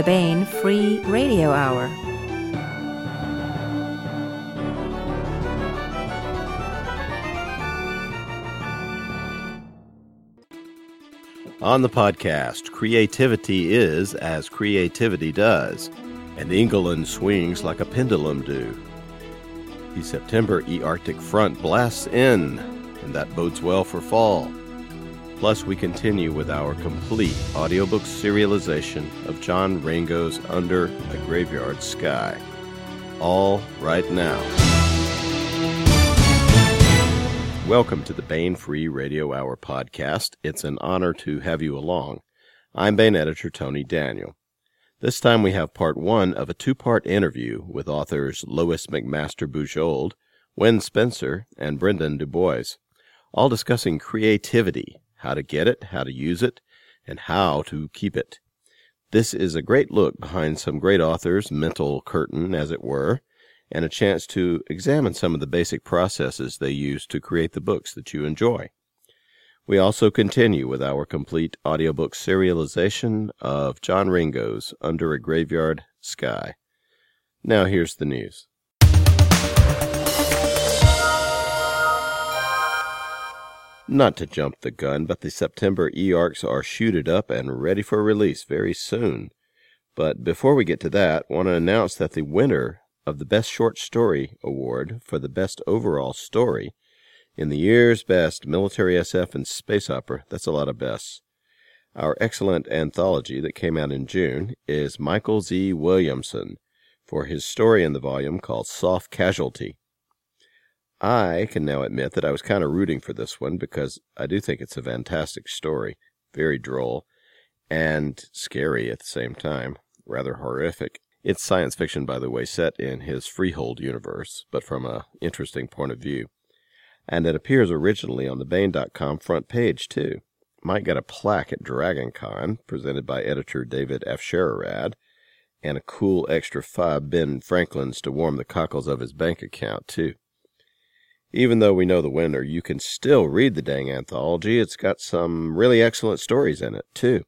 the Baen Free Radio Hour. On the podcast, creativity is as creativity does, and England swings like a pendulum do. The September E Arctic front blasts in, and that bodes well for fall. Plus, we continue with our complete audiobook serialization of John Ringo's Under a Graveyard Sky. All right now. Welcome to the Baen Free Radio Hour podcast. It's an honor to have you along. I'm Baen editor Tony Daniel. This time we have part one of a two part interview with authors Lois McMaster Bujold, Wen Spencer, and Brendan DuBois, all discussing creativity, how to get it, how to use it, and how to keep it. This is a great look behind some great authors' mental curtain, as it were, and a chance to examine some of the basic processes they use to create the books that you enjoy. We also continue with our complete audiobook serialization of John Ringo's Under a Graveyard Sky. Now here's the news. Not to jump the gun, but the September e-arcs are shooted up and ready for release very soon. But before we get to that, want to announce that the winner of the Best Short Story Award for the Best Overall Story in the year's best military SF and space opera. That's a lot of bests. Our excellent anthology that came out in June is Michael Z. Williamson for his story in the volume called Soft Casualty. I can now admit that I was kind of rooting for this one because I do think it's a fantastic story, very droll, and scary at the same time, rather horrific. It's science fiction, by the way, set in his Freehold universe, but from an interesting point of view. And it appears originally on the Baen.com front page, too. Might get a plaque at DragonCon, presented by editor David Afsharirad, and a cool extra five Ben Franklins to warm the cockles of his bank account, too. Even though we know the winner, you can still read the dang anthology. It's got some really excellent stories in it, too.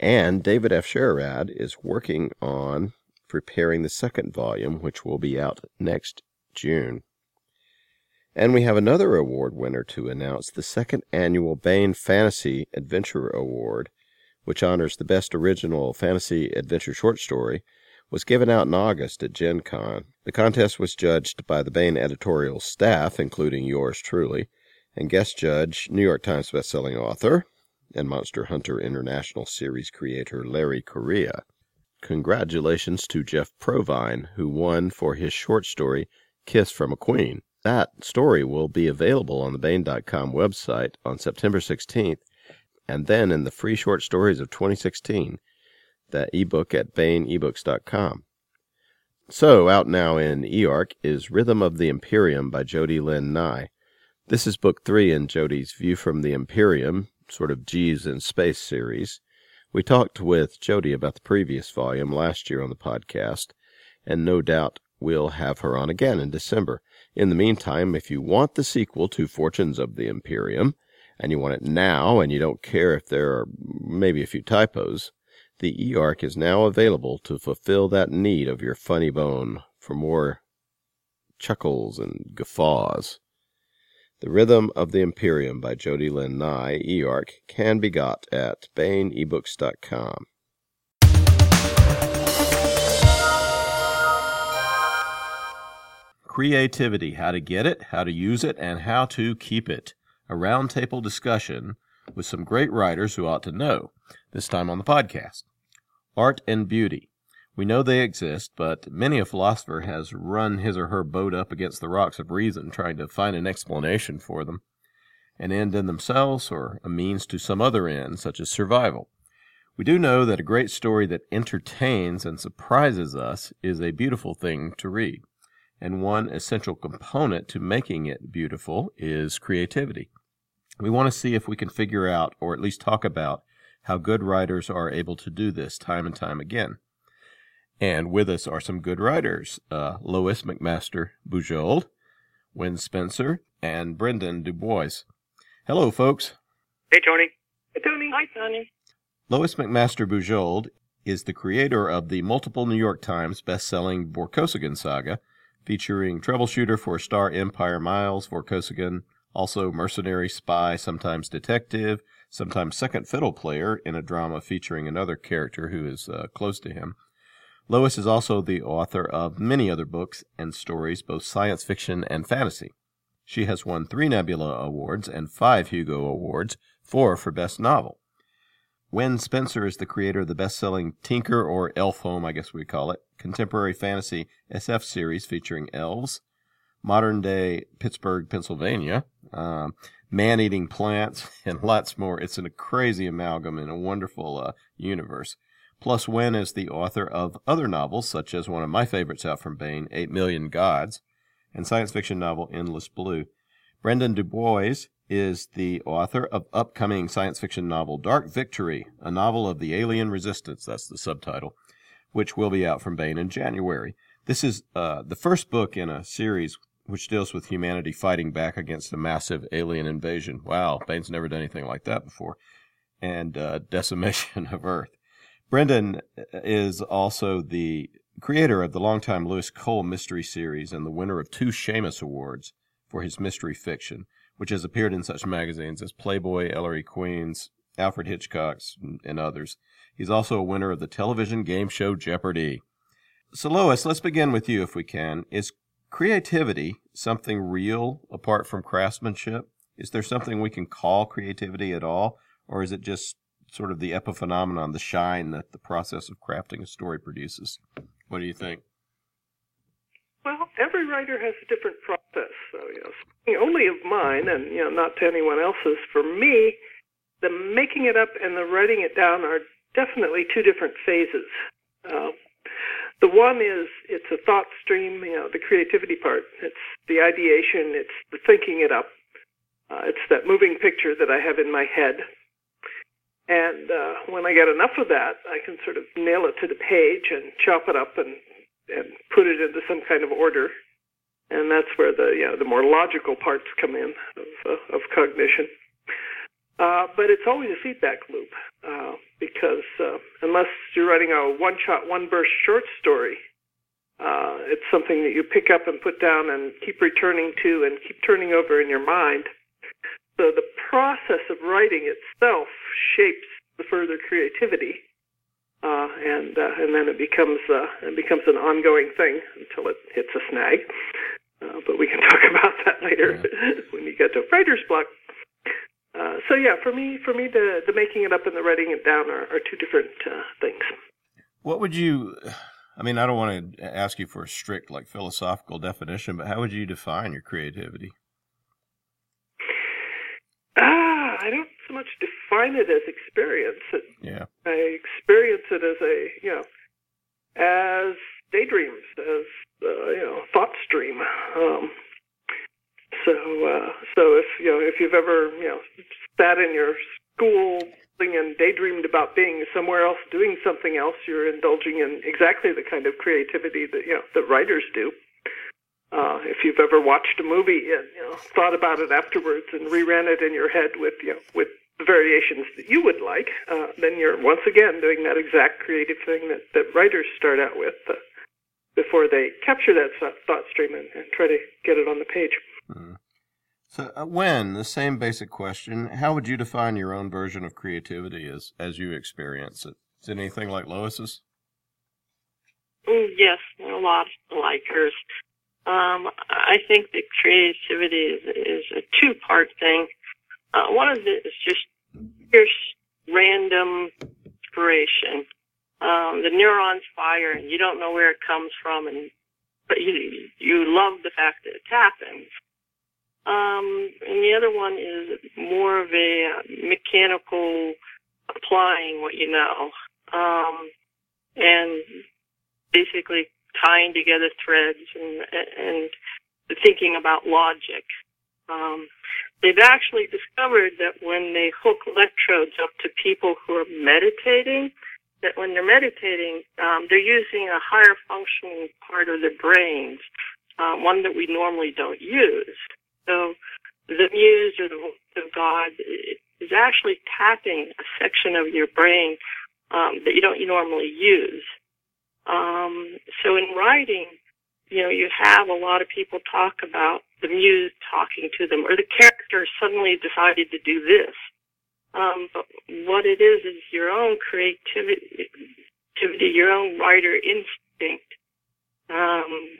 And David Afsharirad is working on preparing the second volume, which will be out next June. And we have another award winner to announce the second annual Baen Fantasy Adventure Award, which honors the best original fantasy adventure short story, was given out in August at Gen Con. The contest was judged by the Baen editorial staff, including yours truly, and guest judge, New York Times bestselling author and Monster Hunter International series creator Larry Correia. Congratulations to Jeff Provine, who won for his short story, Kiss from a Queen. That story will be available on the Baen.com website on September 16th, and then in the free short stories of 2016, the ebook at BaenEbooks.com. So, out now in eArc is Rhythm of the Imperium by Jody Lynn Nye. This is book three in Jody's View from the Imperium, sort of Jeeves in Space series. We talked with Jody about the previous volume last year on the podcast, and no doubt we'll have her on again in December. In the meantime, if you want the sequel to Fortunes of the Imperium, and you want it now, and you don't care if there are maybe a few typos, the eArc is now available to fulfill that need of your funny bone for more chuckles and guffaws. The Rhythm of the Imperium by Jody Lynn Nye, eArc, can be got at BaenEbooks.com. Creativity, how to get it, how to use it, and how to keep it. A roundtable discussion with some great writers who ought to know, this time on the podcast. Art and beauty. We know they exist, but many a philosopher has run his or her boat up against the rocks of reason trying to find an explanation for them, an end in themselves or a means to some other end, such as survival. We do know that a great story that entertains and surprises us is a beautiful thing to read, and one essential component to making it beautiful is creativity. We want to see if we can figure out, or at least talk about, how good writers are able to do this time and time again. And with us are some good writers uh, Lois McMaster Bujold, Wen Spencer, and Brendan DuBois. Hello, folks. Hey, Tony. Hey, Tony. Hi, Tony. Lois McMaster Bujold is the creator of the multiple New York Times best-selling Vorkosigan saga, featuring troubleshooter for Star Empire Miles Vorkosigan, also mercenary, spy, sometimes detective, sometimes second fiddle player in a drama featuring another character who is uh, close to him. Lois is also the author of many other books and stories, both science fiction and fantasy. She has won three Nebula Awards and five Hugo Awards, four for Best Novel. Wen Spencer is the creator of the best-selling Tinker or Elfhome, I guess we call it, contemporary fantasy SF series featuring elves, modern-day Pittsburgh, Pennsylvania, uh, man-eating plants, and lots more. It's a crazy amalgam in a wonderful uh, universe. Plus, Wen is the author of other novels, such as one of my favorites out from Baen, Eight Million Gods, and science fiction novel Endless Blue. Brendan DuBois is the author of upcoming science fiction novel Dark Victory, a novel of the alien resistance. That's the subtitle, which will be out from Baen in January. This is uh, the first book in a series which deals with humanity fighting back against a massive alien invasion. Wow, Baen's never done anything like that before. And uh, decimation of Earth. Brendan is also the creator of the longtime Lewis Cole mystery series and the winner of two Shamus Awards for his mystery fiction which has appeared in such magazines as Playboy, Ellery Queen's, Alfred Hitchcock's, and others. He's also a winner of the television game show Jeopardy! So, Lois, let's begin with you if we can. Is creativity something real apart from craftsmanship? Is there something we can call creativity at all? Or is it just sort of the epiphenomenon, the shine that the process of crafting a story produces? What do you think? Well, every writer has a different process. So, you know, only of mine and you know not to anyone else's for me the making it up and the writing it down are definitely two different phases uh, the one is it's a thought stream you know the creativity part. It's the ideation it's the thinking it up. Uh, it's that moving picture that i have in my head. And uh, when i get enough of that i can sort of nail it to the page and chop it up and and put it into some kind of order. And that's where the you know, the more logical parts come in of, uh, of cognition. Uh, but it's always a feedback loop uh, because uh, unless you're writing a one-shot, one-burst short story, uh, it's something that you pick up and put down and keep returning to and keep turning over in your mind. So the process of writing itself shapes the further creativity, uh, and uh, and then it becomes uh, it becomes an ongoing thing until it hits a snag. Uh, but we can talk about that later yeah. when you get to writer's block. So yeah, for me, for me, the the making it up and the writing it down are, are two different uh, things. What would you? I mean, I don't want to ask you for a strict like philosophical definition, but how would you define your creativity? Ah, I don't so much define it as experience. It, yeah, I experience it as a you know as daydreams, as uh, you know, thought stream. Um, so, uh, so if you know, if you've ever you know sat in your school and daydreamed about being somewhere else, doing something else, you're indulging in exactly the kind of creativity that you know that writers do. Uh, if you've ever watched a movie and you know thought about it afterwards and reran it in your head with you know with the variations that you would like, uh, then you're once again doing that exact creative thing that, that writers start out with. Uh, before they capture that thought stream and, and try to get it on the page. Mm. So, uh, Wen the same basic question: How would you define your own version of creativity as as you experience it? Is it anything like Lois's? Mm, yes, a lot like hers. Um, I think that creativity is, is a two part thing. Uh, one of it is just fierce, random inspiration um, the neurons fire and you don't know where it comes from and but you you love the fact that it happens. Um, and the other one is more of a mechanical applying what you know, um, and basically tying together threads and and thinking about logic. Um, they've actually discovered that when they hook electrodes up to people who are meditating, that when they're meditating, um, they're using a higher functioning part of their brains, uh, one that we normally don't use. So the muse or the of God is actually tapping a section of your brain um, that you don't normally use. Um, so in writing, you know, you have a lot of people talk about the muse talking to them, or the character suddenly decided to do this. Um, but what it is is your own creativity, your own writer instinct. Um,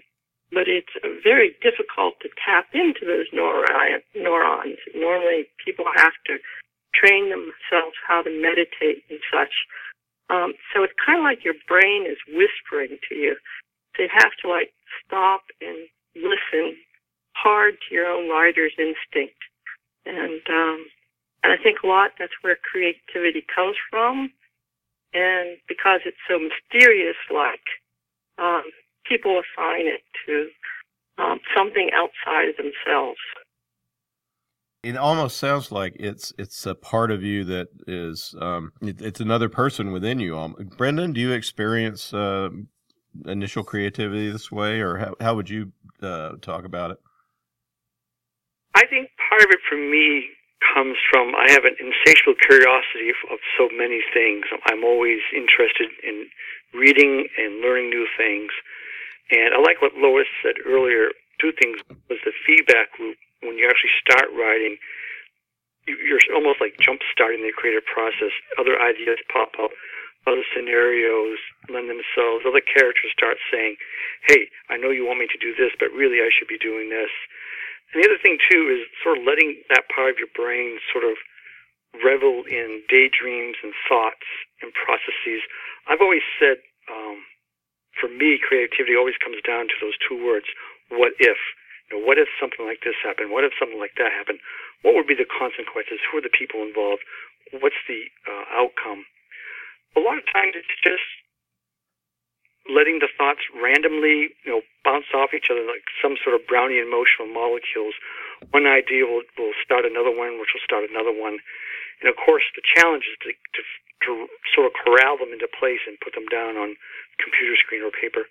but it's very difficult to tap into those neurons. Normally, people have to train themselves how to meditate and such. Um, so it's kind of like your brain is whispering to you. So you have to like stop and listen hard to your own writer's instinct. And, um, and I think a lot that's where creativity comes from. And because it's so mysterious like, um, people assign it to um, something outside of themselves. It almost sounds like it's it's a part of you that is um, it, it's another person within you. Um, Brendan, do you experience uh, initial creativity this way, or how how would you uh, talk about it? I think part of it for me comes from I have an insatiable curiosity of, of so many things. I'm always interested in reading and learning new things. And I like what Lois said earlier. Two things was the feedback loop. When you actually start writing, you're almost like jump starting the creative process. Other ideas pop up, other scenarios lend themselves. Other characters start saying, "Hey, I know you want me to do this, but really I should be doing this." And the other thing too is sort of letting that part of your brain sort of revel in daydreams and thoughts and processes. I've always said um, for me, creativity always comes down to those two words: what if. You know, what if something like this happened? What if something like that happened? What would be the consequences? Who are the people involved? What's the uh, outcome? A lot of times it's just letting the thoughts randomly, you know, bounce off each other like some sort of Brownian emotional molecules. One idea will, will start another one, which will start another one. And of course, the challenge is to, to, to sort of corral them into place and put them down on computer screen or paper.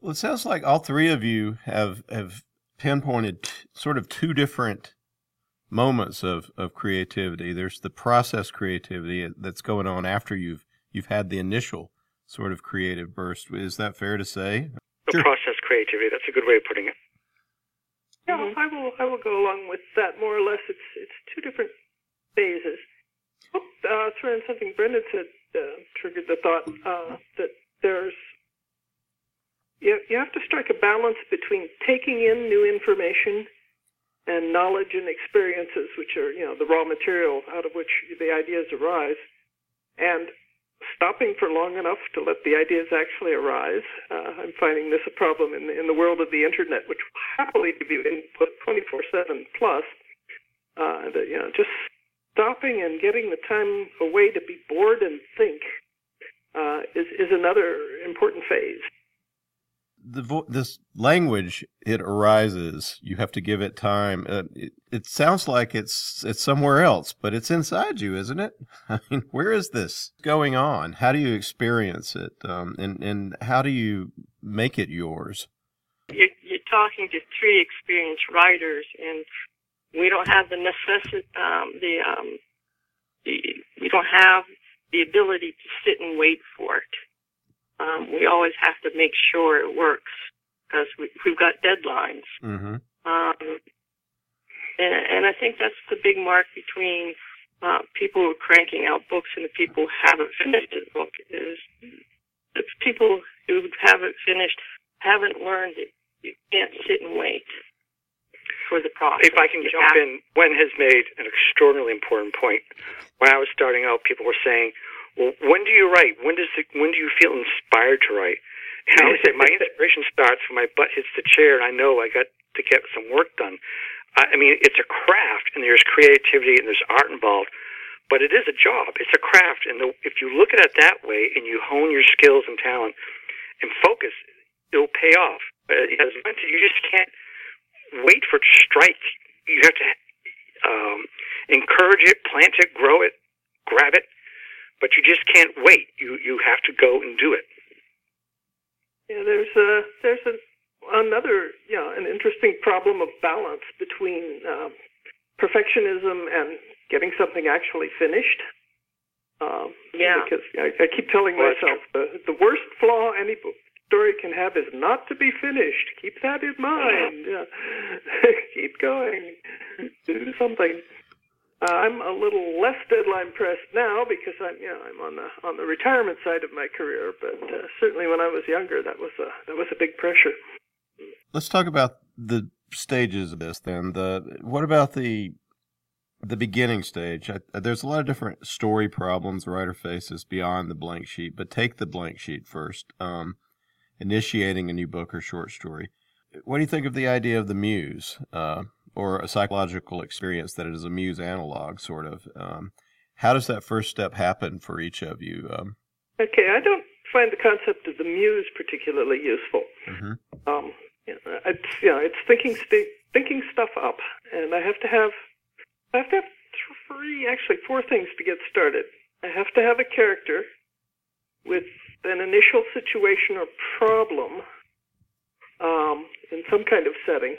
Well, it sounds like all three of you have have pinpointed t- sort of two different moments of, of creativity. There's the process creativity that's going on after you've you've had the initial sort of creative burst. Is that fair to say? The sure. process creativity. That's a good way of putting it. Yeah, mm-hmm. I will. I will go along with that more or less. It's it's two different phases. Uh, throw something Brendan said uh, triggered the thought uh, that there's you, you have to strike a balance between taking in new information and knowledge and experiences, which are you know the raw material out of which the ideas arise, and stopping for long enough to let the ideas actually arise. Uh, I'm finding this a problem in the, in the world of the internet, which will happily give you input 24/7 plus. Uh, that you know just stopping and getting the time away to be bored and think uh, is is another important phase. The vo- this language it arises. You have to give it time. Uh, it, it sounds like it's it's somewhere else, but it's inside you, isn't it? I mean, where is this going on? How do you experience it, um, and and how do you make it yours? You're, you're talking to three experienced writers, and we don't have the necessity, um, the, um, the, we don't have the ability to sit and wait for it. Um, we always have to make sure it works because we, we've got deadlines. Mm-hmm. Um, and, and I think that's the big mark between uh, people who are cranking out books and the people who haven't finished the book is the people who haven't finished haven't learned it. You can't sit and wait for the process. If I can jump in, Wen has made an extraordinarily important point. When I was starting out, people were saying, "Well, when do you write? When does it, when do you feel inspired to write?" And I would say, "My inspiration starts when my butt hits the chair, and I know I got to get some work done." I mean, it's a craft, and there's creativity and there's art involved, but it is a job. It's a craft, and the, if you look at it that way, and you hone your skills and talent and focus, it'll pay off. Uh, as mentioned, you just can't wait for it to strike. You have to um, encourage it, plant it, grow it, grab it, but you just can't wait. You you have to go and do it. Yeah, there's a there's a, another you know an interesting problem of balance between uh, perfectionism and getting something actually finished. Um, Yeah. Because I, I keep telling Well, myself the the worst flaw any book story can have is not to be finished. Keep that in mind. Yeah. keep going. Do something. Uh, I'm a little less deadline pressed now because I'm, you know, I'm on the on the retirement side of my career. But uh, certainly when I was younger, that was a that was a big pressure. Let's talk about the stages of this then. The what about the the beginning stage? I, there's a lot of different story problems writer faces beyond the blank sheet, but take the blank sheet first. Um, initiating a new book or short story. What do you think of the idea of the muse, uh, or a psychological experience that is a muse analog, sort of? Um, how does that first step happen for each of you? Um, Okay, I don't find the concept of the muse particularly useful. mhm. Um, it's you know, it's thinking st- thinking stuff up, and I have to have I have to have three, actually four things to get started. I have to have a character with an initial situation or problem um, in some kind of setting,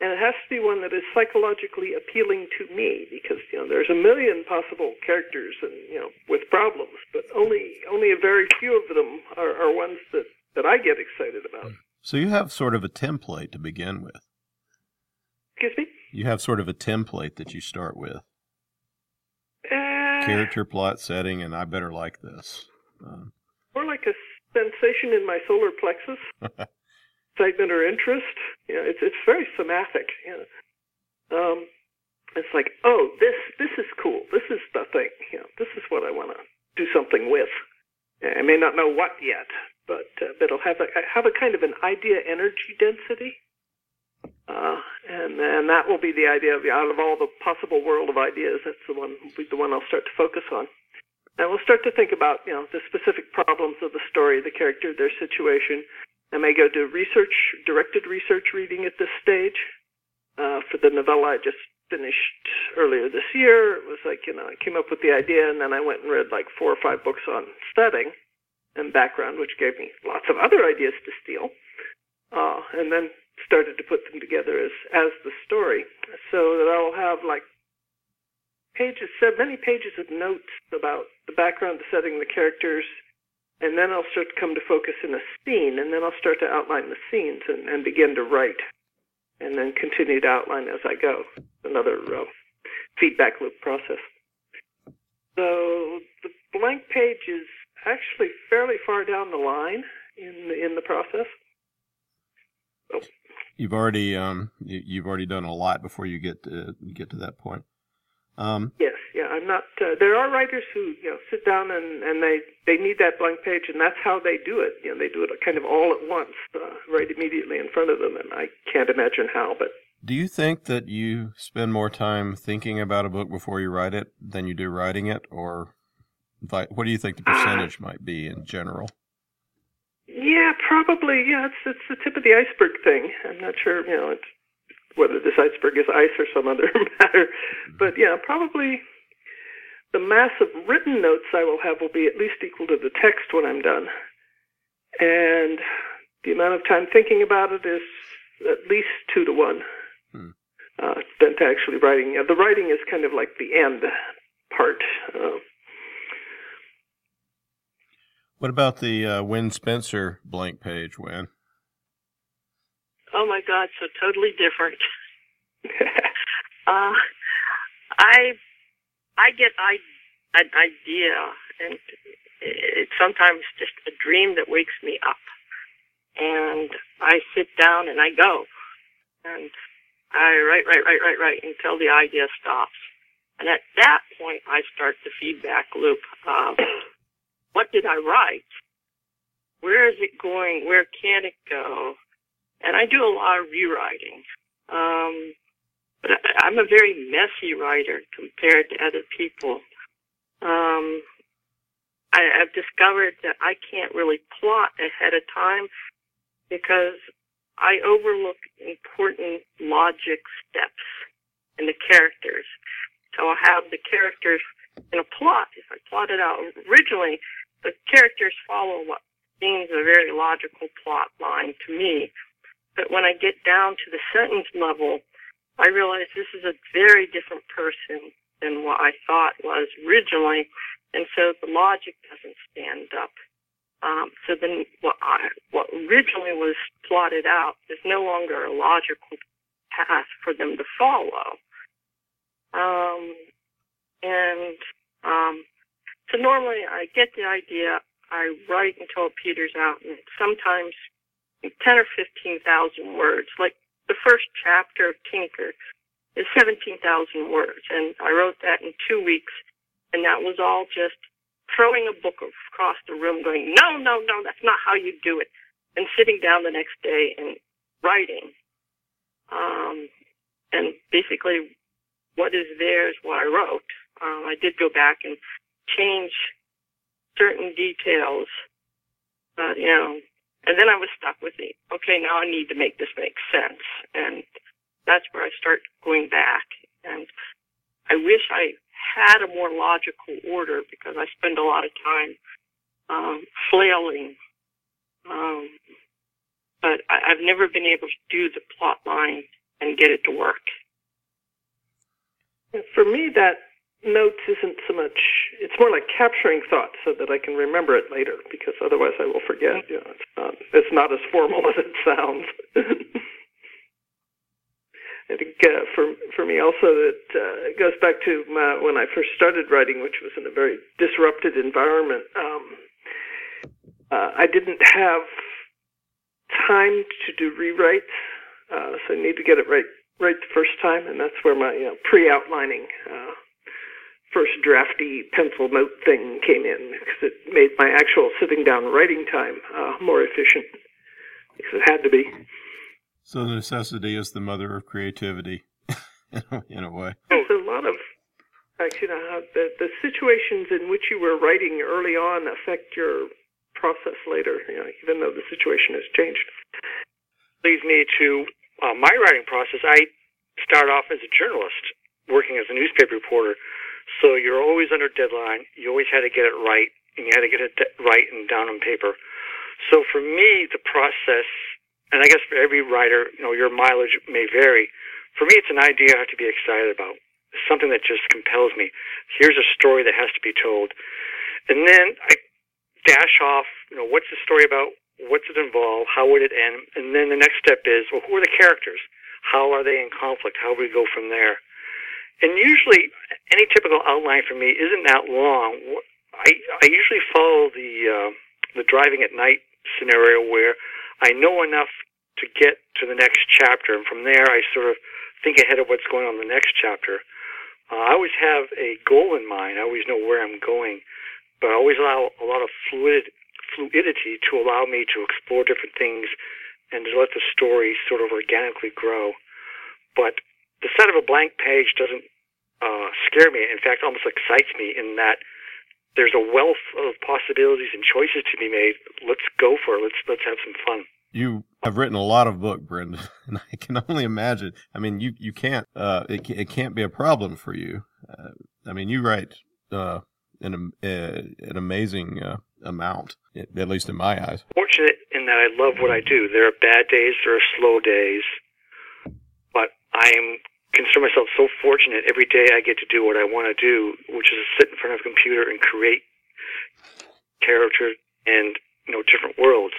and it has to be one that is psychologically appealing to me because you know there's a million possible characters and you know with problems, but only only a very few of them are, are ones that that I get excited about. So you have sort of a template to begin with. Excuse me. You have sort of a template that you start with. Uh, Character, plot, setting, and I better like this. Um, a sensation in my solar plexus, excitement or interest. You know, it's it's very somatic. You know. Um, it's like, oh, this this is cool. This is the thing. You know, this is what I want to do something with. I may not know what yet, but uh, but it'll have a have a kind of an idea energy density. Uh, and and that will be the idea of out of all the possible world of ideas, that's the one will be the one I'll start to focus on. And we'll start to think about, you know, the specific problems of the story, the character, their situation. I may go do research, directed research reading at this stage. Uh, for the novella I just finished earlier this year, it was like, you know, I came up with the idea and then I went and read like four or five books on setting and background, which gave me lots of other ideas to steal. Uh, and then started to put them together as, as the story. So that I'll have like pages, so many pages of notes about the background, the setting, the characters, and then I'll start to come to focus in a scene, and then I'll start to outline the scenes and, and begin to write, and then continue to outline as I go. Another uh, feedback loop process. So the blank page is actually fairly far down the line in the, in the process. you've already um, you, you've already done a lot before you get to get to that point. Um, Yes, yeah, I'm not. Uh, there are writers who you know sit down and and they they need that blank page, and that's how they do it. You know, they do it kind of all at once, uh, right immediately in front of them, and I can't imagine how. But do you think that you spend more time thinking about a book before you write it than you do writing it, or what do you think the percentage might be in general? yeah, probably. Yeah, it's it's the tip of the iceberg thing. I'm not sure. You know, it's whether this iceberg is ice or some other matter. But yeah, probably the mass of written notes I will have will be at least equal to the text when I'm done. And the amount of time thinking about it is at least two to one. Hmm. Uh, than to actually writing. The writing is kind of like the end part. Uh, What about the uh, Wen Spencer blank page, Win? Oh my God, so totally different. Uh, I I get I, an idea, and it's sometimes just a dream that wakes me up, and I sit down and I go, and I write, write, write, write, write until the idea stops, and at that point I start the feedback loop. Of, what did I write? Where is it going? Where can it go? And I do a lot of rewriting. Um, but I, I'm a very messy writer compared to other people. Um, I, I've discovered that I can't really plot ahead of time because I overlook important logic steps in the characters. So I'll have the characters in a plot. If I plot it out originally, the characters follow what seems a very logical plot line to me. But when I get down to the sentence level, I realize this is a very different person than what I thought was originally. and so the logic doesn't stand up. Um, so then what, I, what originally was plotted out is no longer a logical path for them to follow. Um, and um, so normally I get the idea, I write until it peters out, and sometimes 10 or 15,000 words. Like the first chapter of Tinker is 17,000 words, and I wrote that in two weeks, and that was all just throwing a book across the room going, no, no, no, that's not how you do it. And sitting down the next day and writing. Um, and basically what is there is what I wrote. Um, I did go back and change certain details, but you know, and then I was stuck with the, okay, now I need to make this make sense. And that's where I start going back. And I wish I had a more logical order because I spend a lot of time um, flailing. Um, but I, I've never been able to do the plot line and get it to work. For me, that notes isn't so much. It's more like capturing thoughts so that I can remember it later. Because otherwise, I will forget. You know, it's not. It's not as formal as it sounds. I think uh, for for me also it uh, goes back to my, when I first started writing, which was in a very disrupted environment. Um, uh, I didn't have time to do rewrites, uh, so I need to get it right right the first time, and that's where my you know, pre-outlining, uh, first drafty pencil note thing came in because it made my actual sitting down writing time uh, more efficient because it had to be. So necessity is the mother of creativity, in a way. There's a lot of, actually you know, the, the situations in which you were writing early on affect your process later, you know, even though the situation has changed. Leads me to uh, my writing process. I started off as a journalist, working as a newspaper reporter. So you're always under deadline. You always had to get it right, and you had to get it right and down on paper. So for me, the process and I guess for every writer, you know, your mileage may vary. For me, it's an idea I have to be excited about. something that just compels me. Here's a story that has to be told. And then I dash off, you know, what's the story about? What's it involve? How would it end? And then the next step is, well, who are the characters? How are they in conflict? How do we go from there? And usually, any typical outline for me isn't that long. I I usually follow the uh, the driving at night scenario where I know enough to get to the next chapter, and from there I sort of think ahead of what's going on in the next chapter. Uh, I always have a goal in mind. I always know where I'm going, but I always allow a lot of fluid, fluidity to allow me to explore different things and to let the story sort of organically grow. But the set of a blank page doesn't uh, scare me. In fact, almost excites me in that there's a wealth of possibilities and choices to be made. Let's go for it. Let's let's have some fun. You have written a lot of book, Brendan, and I can only imagine. I mean, you you can't. Uh, it it can't be a problem for you. Uh, I mean, you write uh, an uh, an amazing uh, amount, at least in my eyes. Fortunate in that I love what I do. There are bad days, there are slow days, but I am consider myself so fortunate every day I get to do what I want to do, which is sit in front of a computer and create character and you know different worlds.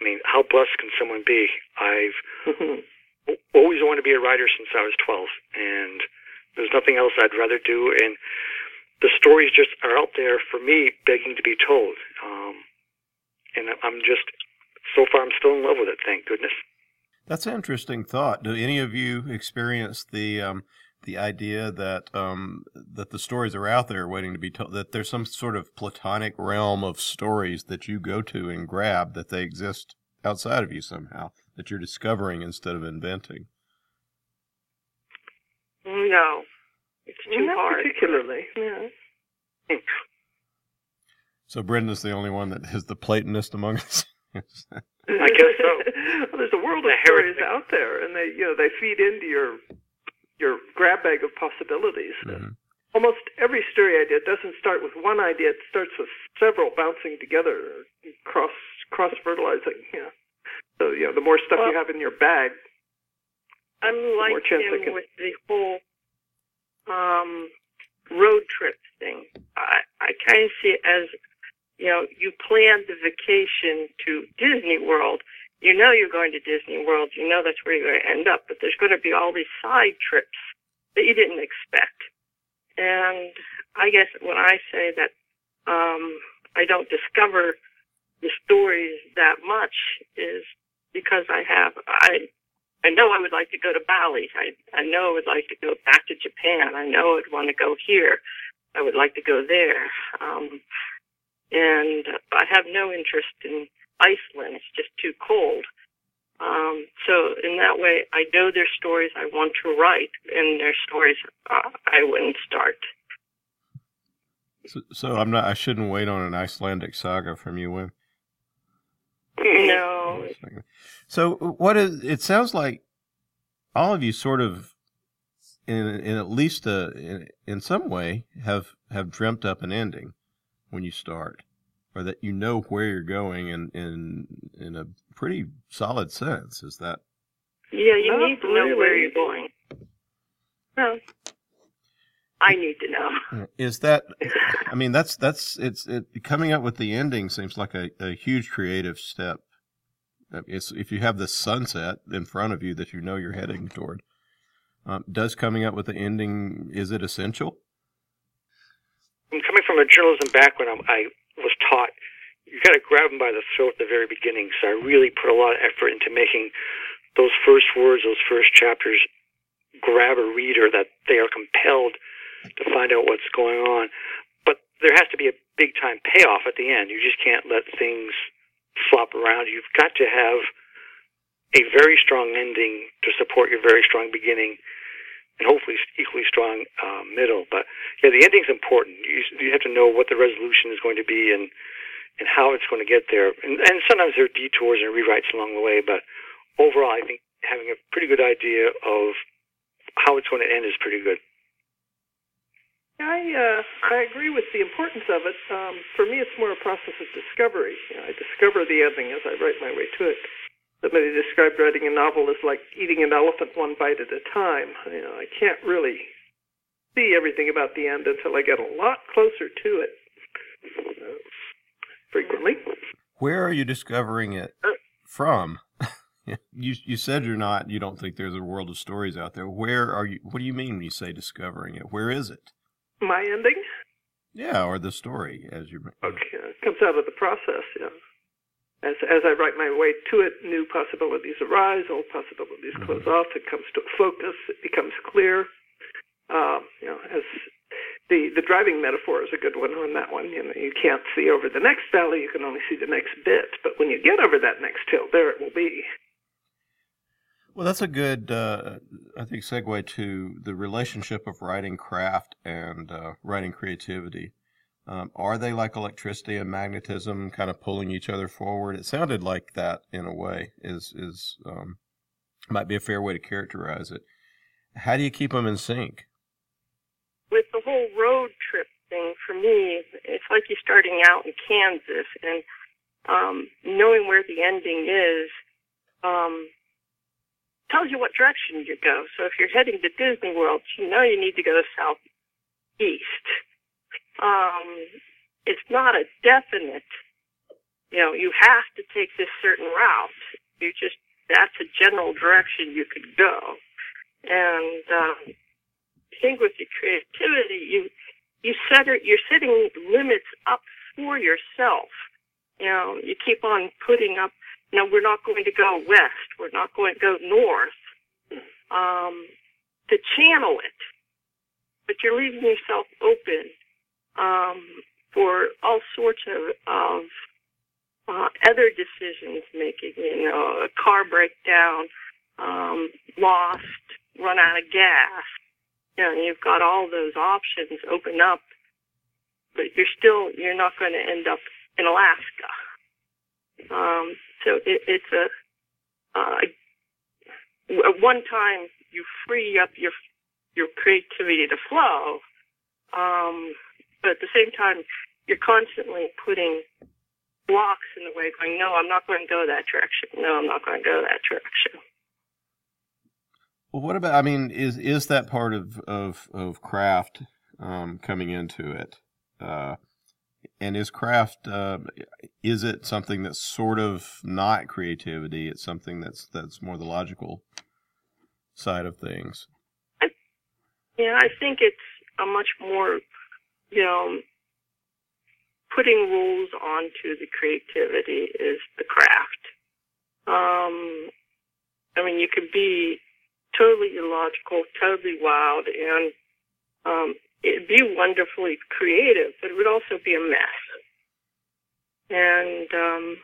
I mean, how blessed can someone be? I've always wanted to be a writer since I was 12, and there's nothing else I'd rather do. And the stories just are out there for me, begging to be told. Um, and I'm just so far, I'm still in love with it. Thank goodness. That's an interesting thought. Do any of you experience the um, the idea that um, that the stories are out there waiting to be told? That there's some sort of platonic realm of stories that you go to and grab that they exist outside of you somehow that you're discovering instead of inventing. No, it's too Not hard. particularly. Yeah. So Brendan's the only one that is the Platonist among us. I guess so. well, there's a world of The stories heretic. out there, and they you know they feed into your your grab bag of possibilities. Mhm. Almost every story idea doesn't start with one idea; it starts with several bouncing together, cross cross fertilizing. Yeah. So you know, the more stuff you have in your bag, I'm more like chance I him can- with the whole um, road trip thing. I, I kind of see it as, you know, you plan the vacation to Disney World. You know you're going to Disney World. You know that's where you're going to end up, but there's going to be all these side trips that you didn't expect. And I guess when I say that um, I don't discover the stories that much is because I have I I know I would like to go to Bali. I I know I would like to go back to Japan. I know I'd want to go here. I would like to go there. Um, and I have no interest in Iceland. It's just too cold. Um, so in that way, I know their stories I want to write, and their stories uh, I wouldn't start. So, so, I'm not. I shouldn't wait on an Icelandic saga from you, Wen. No. So what is? It sounds like all of you sort of, in in at least a in, in some way, have have dreamt up an ending when you start, or that you know where you're going in in in a pretty solid sense. Is that? Yeah, you Not need to know where you're going. Well, I need to know. Is that? I mean, that's that's it's it, coming up with the ending seems like a, a huge creative step. It's, if you have the sunset in front of you that you know you're heading toward, um, does coming up with the ending is it essential? I'm coming from a journalism background, I was taught you got to grab them by the throat at the very beginning. So I really put a lot of effort into making those first words, those first chapters, grab a reader that they are compelled to find out what's going on. But there has to be a big time payoff at the end. You just can't let things flop around. You've got to have a very strong ending to support your very strong beginning and hopefully equally strong uh, middle. But yeah, the ending's important. You, you have to know what the resolution is going to be and and how it's going to get there. And, and sometimes there are detours and rewrites along the way. But overall, I think having a pretty good idea of how it's going to end is pretty good. I uh, I agree with the importance of it. Um, for me, it's more a process of discovery. You know, I discover the ending as I write my way to it. Somebody described writing a novel as like eating an elephant one bite at a time. You know, I can't really see everything about the end until I get a lot closer to it. Uh, frequently. Where are you discovering it uh, from? you you said you're not. You don't think there's a world of stories out there. Where are you? What do you mean when you say discovering it? Where is it? my ending? Yeah, or the story as you. Okay, it comes out of the process. Yeah. As as I write my way to it, new possibilities arise, old possibilities mm-hmm. close off. It comes to a focus. It becomes clear. Um, you know, as the the driving metaphor is a good one on that one. You know, you can't see over the next valley; you can only see the next bit. But when you get over that next hill, there it will be. Well, that's a good, uh, I think, segue to the relationship of writing craft and uh, writing creativity. Um, are they like electricity and magnetism, kind of pulling each other forward? It sounded like that in a way. Is is um, might be a fair way to characterize it. How do you keep them in sync? With the whole road trip thing, for me, it's like you're starting out in Kansas and um, knowing where the ending is. Um, tells you what direction you go. So if you're heading to Disney World, you know you need to go southeast. Um, it's not a definite, you know, you have to take this certain route. You just, that's a general direction you could go. And, um, I think with your creativity, you, you set it, you're setting limits up for yourself. You know, you keep on putting up no, we're not going to go west. We're not going to go north. Um, to channel it, but you're leaving yourself open um, for all sorts of, of uh, other decisions making. You know, a car breakdown, um, lost, run out of gas. You know, you've got all those options open up, but you're still you're not going to end up in Alaska. Um, so it, it's a uh, at one time you free up your your creativity to flow, um, but at the same time you're constantly putting blocks in the way, going, "No, I'm not going to go that direction. No, I'm not going to go that direction." Well, what about? I mean, is is that part of of of craft um, coming into it. Uh, and is craft uh, is it something that's sort of not creativity? It's something that's that's more the logical side of things. I, yeah, I think it's a much more, you know, putting rules onto the creativity is the craft. Um, I mean, you could be totally illogical, totally wild, and um, it'd be wonderfully creative, but it would also be a mess. And um,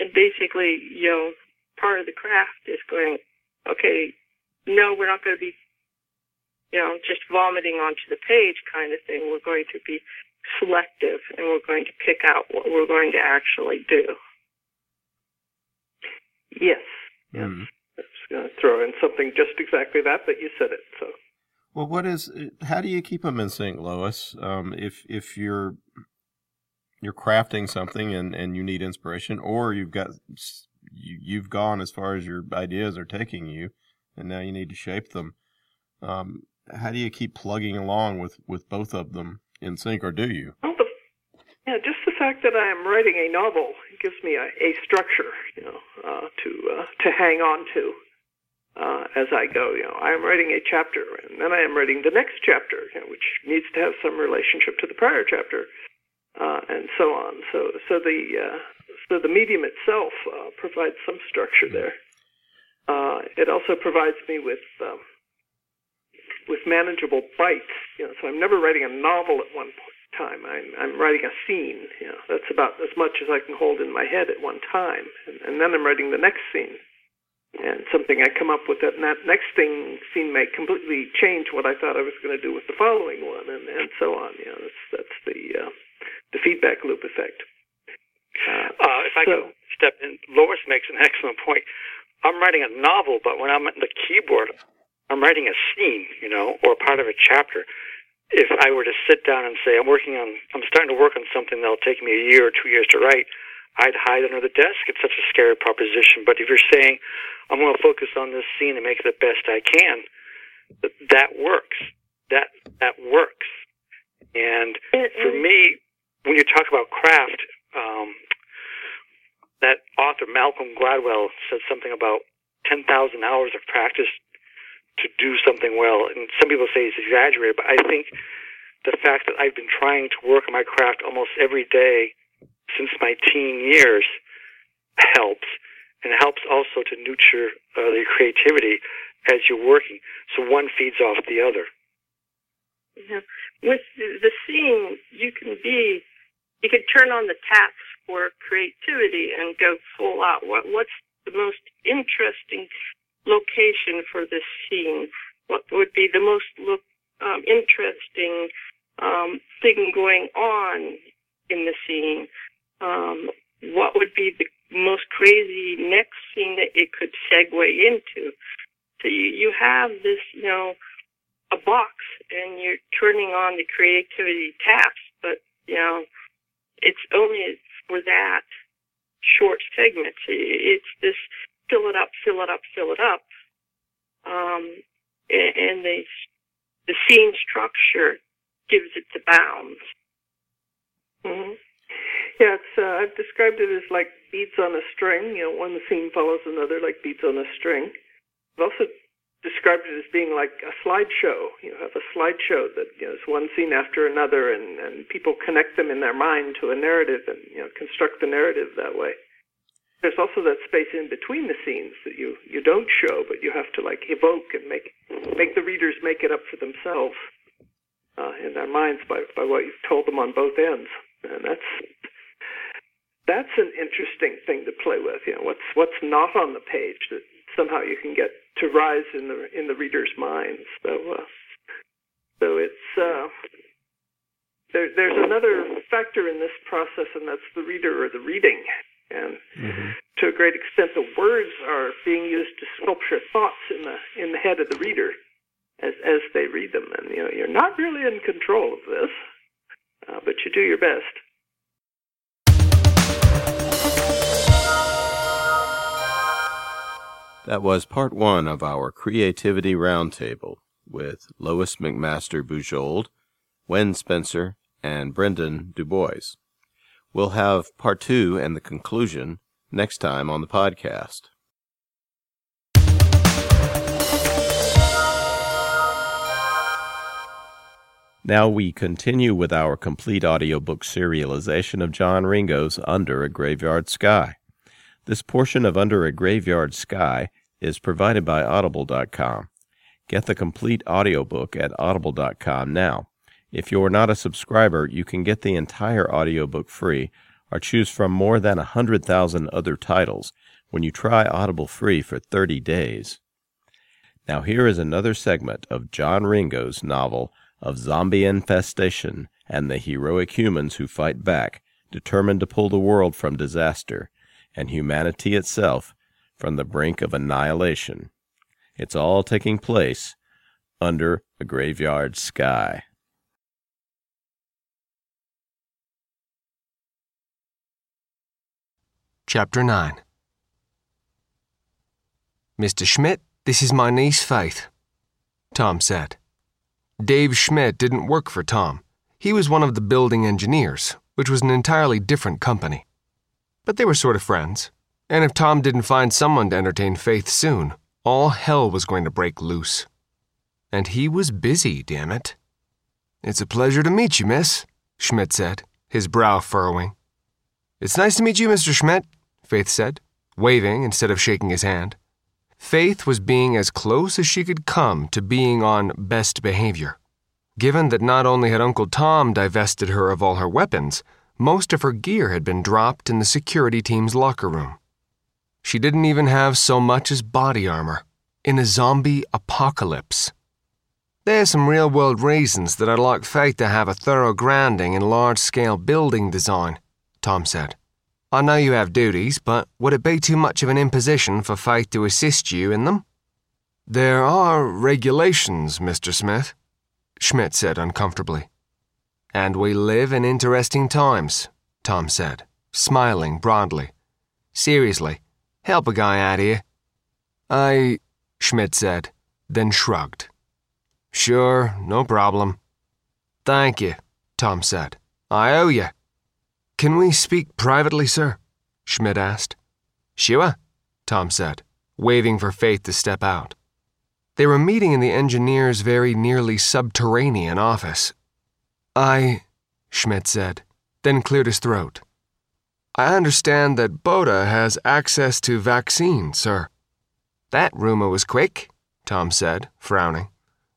and basically, you know, part of the craft is going, okay, no, we're not going to be, you know, just vomiting onto the page kind of thing. We're going to be selective, and we're going to pick out what we're going to actually do. Yes. Yes. Mm. I was going to throw in something just exactly that, but you said it. So. Well, what is? How do you keep them in sync, Lois? Um, if if you're you're crafting something and, and you need inspiration, or you've got you, you've gone as far as your ideas are taking you, and now you need to shape them. Um, how do you keep plugging along with, with both of them in sync, or do you? Well, the, yeah, just the fact that I am writing a novel gives me a, a structure, you know, uh, to uh, to hang on to uh, as I go. You know, I am writing a chapter, and then I am writing the next chapter, you know, which needs to have some relationship to the prior chapter, uh, and so on. So, so the uh, so the medium itself uh, provides some structure there. Uh, it also provides me with um, with manageable bites. You know, so I'm never writing a novel at one time. I'm, I'm writing a scene. You know, that's about as much as I can hold in my head at one time, and, and then I'm writing the next scene and something I come up with that, and that next thing scene may completely change what I thought I was going to do with the following one, and, and so on. You know, that's that's the uh, the feedback loop effect. Uh, uh, if I so, can step in, Lois makes an excellent point. I'm writing a novel, but when I'm at the keyboard, I'm writing a scene, you know, or part of a chapter. If I were to sit down and say I'm working on, I'm starting to work on something that'll take me a year or two years to write, I'd hide under the desk. It's such a scary proposition. But if you're saying, I'm going to focus on this scene and make it the best I can, that works. That that works. And for me, when you talk about craft, um, that author Malcolm Gladwell said something about 10,000 hours of practice to do something well. And some people say it's exaggerated, but I think the fact that I've been trying to work on my craft almost every day since my teen years helps, and helps also to nurture uh, the creativity as you're working. So one feeds off the other. Yeah. With the scene, you can be, you can turn on the taps for creativity and go full out. What, what's the most interesting location for this scene? What would be the most look, um, interesting um, thing going on in the scene? um, what would be the most crazy next scene that it could segue into. So you, you have this, you know, a box and you're turning on the creativity taps, but, you know, it's only for that short segment. It's this fill it up, fill it up, fill it up. Um, and, and the, the scene structure gives it the bounds. Mm-hmm. Yeah, it's, uh, I've described it as like beads on a string. You know, one scene follows another like beads on a string. I've also described it as being like a slideshow. You have a slideshow that you know, is one scene after another, and, and people connect them in their mind to a narrative and you know construct the narrative that way. There's also that space in between the scenes that you you don't show, but you have to like evoke and make make the readers make it up for themselves uh, in their minds by by what you've told them on both ends, and that's that's an interesting thing to play with. You know, what's what's not on the page that somehow you can get to rise in the in the reader's minds. So, uh, so it's uh, there, there's another factor in this process, and that's the reader or the reading. And mm-hmm. to a great extent, the words are being used to sculpture thoughts in the in the head of the reader as as they read them. And you know, you're not really in control of this, uh, but you do your best. That was part one of our Creativity Roundtable. with Lois McMaster Bujold, Wen Spencer, and Brendan DuBois. We'll have part two and the conclusion next time on the podcast. Now we continue with our complete audiobook serialization of John Ringo's Under a Graveyard Sky. This portion of Under a Graveyard Sky is provided by Audible.com. Get the complete audiobook at Audible.com now. If you're not a subscriber, you can get the entire audiobook free or choose from more than a 100,000 other titles when you try Audible free for 30 days. Now, here is another segment of John Ringo's novel of zombie infestation and the heroic humans who fight back, determined to pull the world from disaster and humanity itself from the brink of annihilation. It's all taking place under a graveyard sky. Chapter 9 Mr. Schmidt, this is my niece Faith, Tom said. Dave Schmidt didn't work for Tom. He was one of the building engineers, which was an entirely different company. But they were sort of friends, and if Tom didn't find someone to entertain Faith soon, all hell was going to break loose. And he was busy, damn it. It's a pleasure to meet you, miss, Schmidt said, his brow furrowing. It's nice to meet you, Mr. Schmidt, Faith said, waving instead of shaking his hand. Faith was being as close as she could come to being on best behavior. Given that not only had Uncle Tom divested her of all her weapons, most of her gear had been dropped in the security team's locker room. She didn't even have so much as body armor in a zombie apocalypse. There's some real world reasons that I'd like Faith to have a thorough grounding in large scale building design, Tom said. I know you have duties, but would it be too much of an imposition for Faith to assist you in them? There are regulations, Mr. Smith, Schmidt said uncomfortably. And we live in interesting times, Tom said, smiling broadly. Seriously, help a guy out here. I, Schmidt said, then shrugged. Sure, no problem. Thank you, Tom said. I owe you. Can we speak privately, sir? Schmidt asked. Sure, Tom said, waving for Faith to step out. They were meeting in the engineer's very nearly subterranean office. I, Schmidt said, then cleared his throat. I understand that Boda has access to vaccine, sir. That rumor was quick, Tom said, frowning.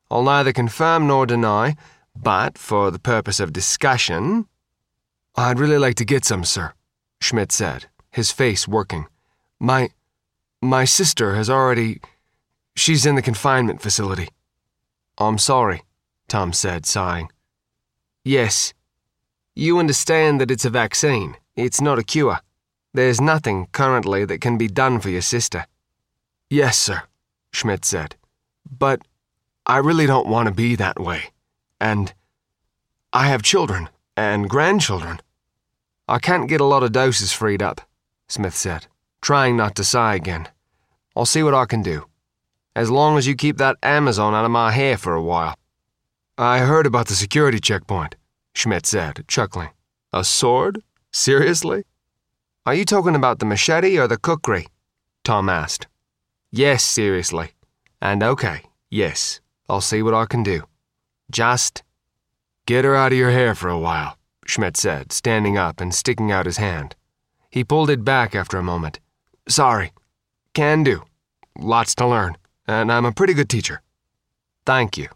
I'll neither confirm nor deny, but for the purpose of discussion, I'd really like to get some, sir, Schmidt said, his face working. My. my sister has already. She's in the confinement facility. I'm sorry, Tom said, sighing. Yes. You understand that it's a vaccine, it's not a cure. There's nothing currently that can be done for your sister. Yes, sir, Schmidt said. But I really don't want to be that way. And I have children and grandchildren. I can't get a lot of doses freed up, Smith said, trying not to sigh again. I'll see what I can do. As long as you keep that Amazon out of my hair for a while. I heard about the security checkpoint, Schmidt said, chuckling. A sword? Seriously? Are you talking about the machete or the kukri? Tom asked. Yes, seriously. And okay, yes, I'll see what I can do. Just get her out of your hair for a while. Schmidt said, standing up and sticking out his hand. He pulled it back after a moment. Sorry. Can do. Lots to learn, and I'm a pretty good teacher. Thank you.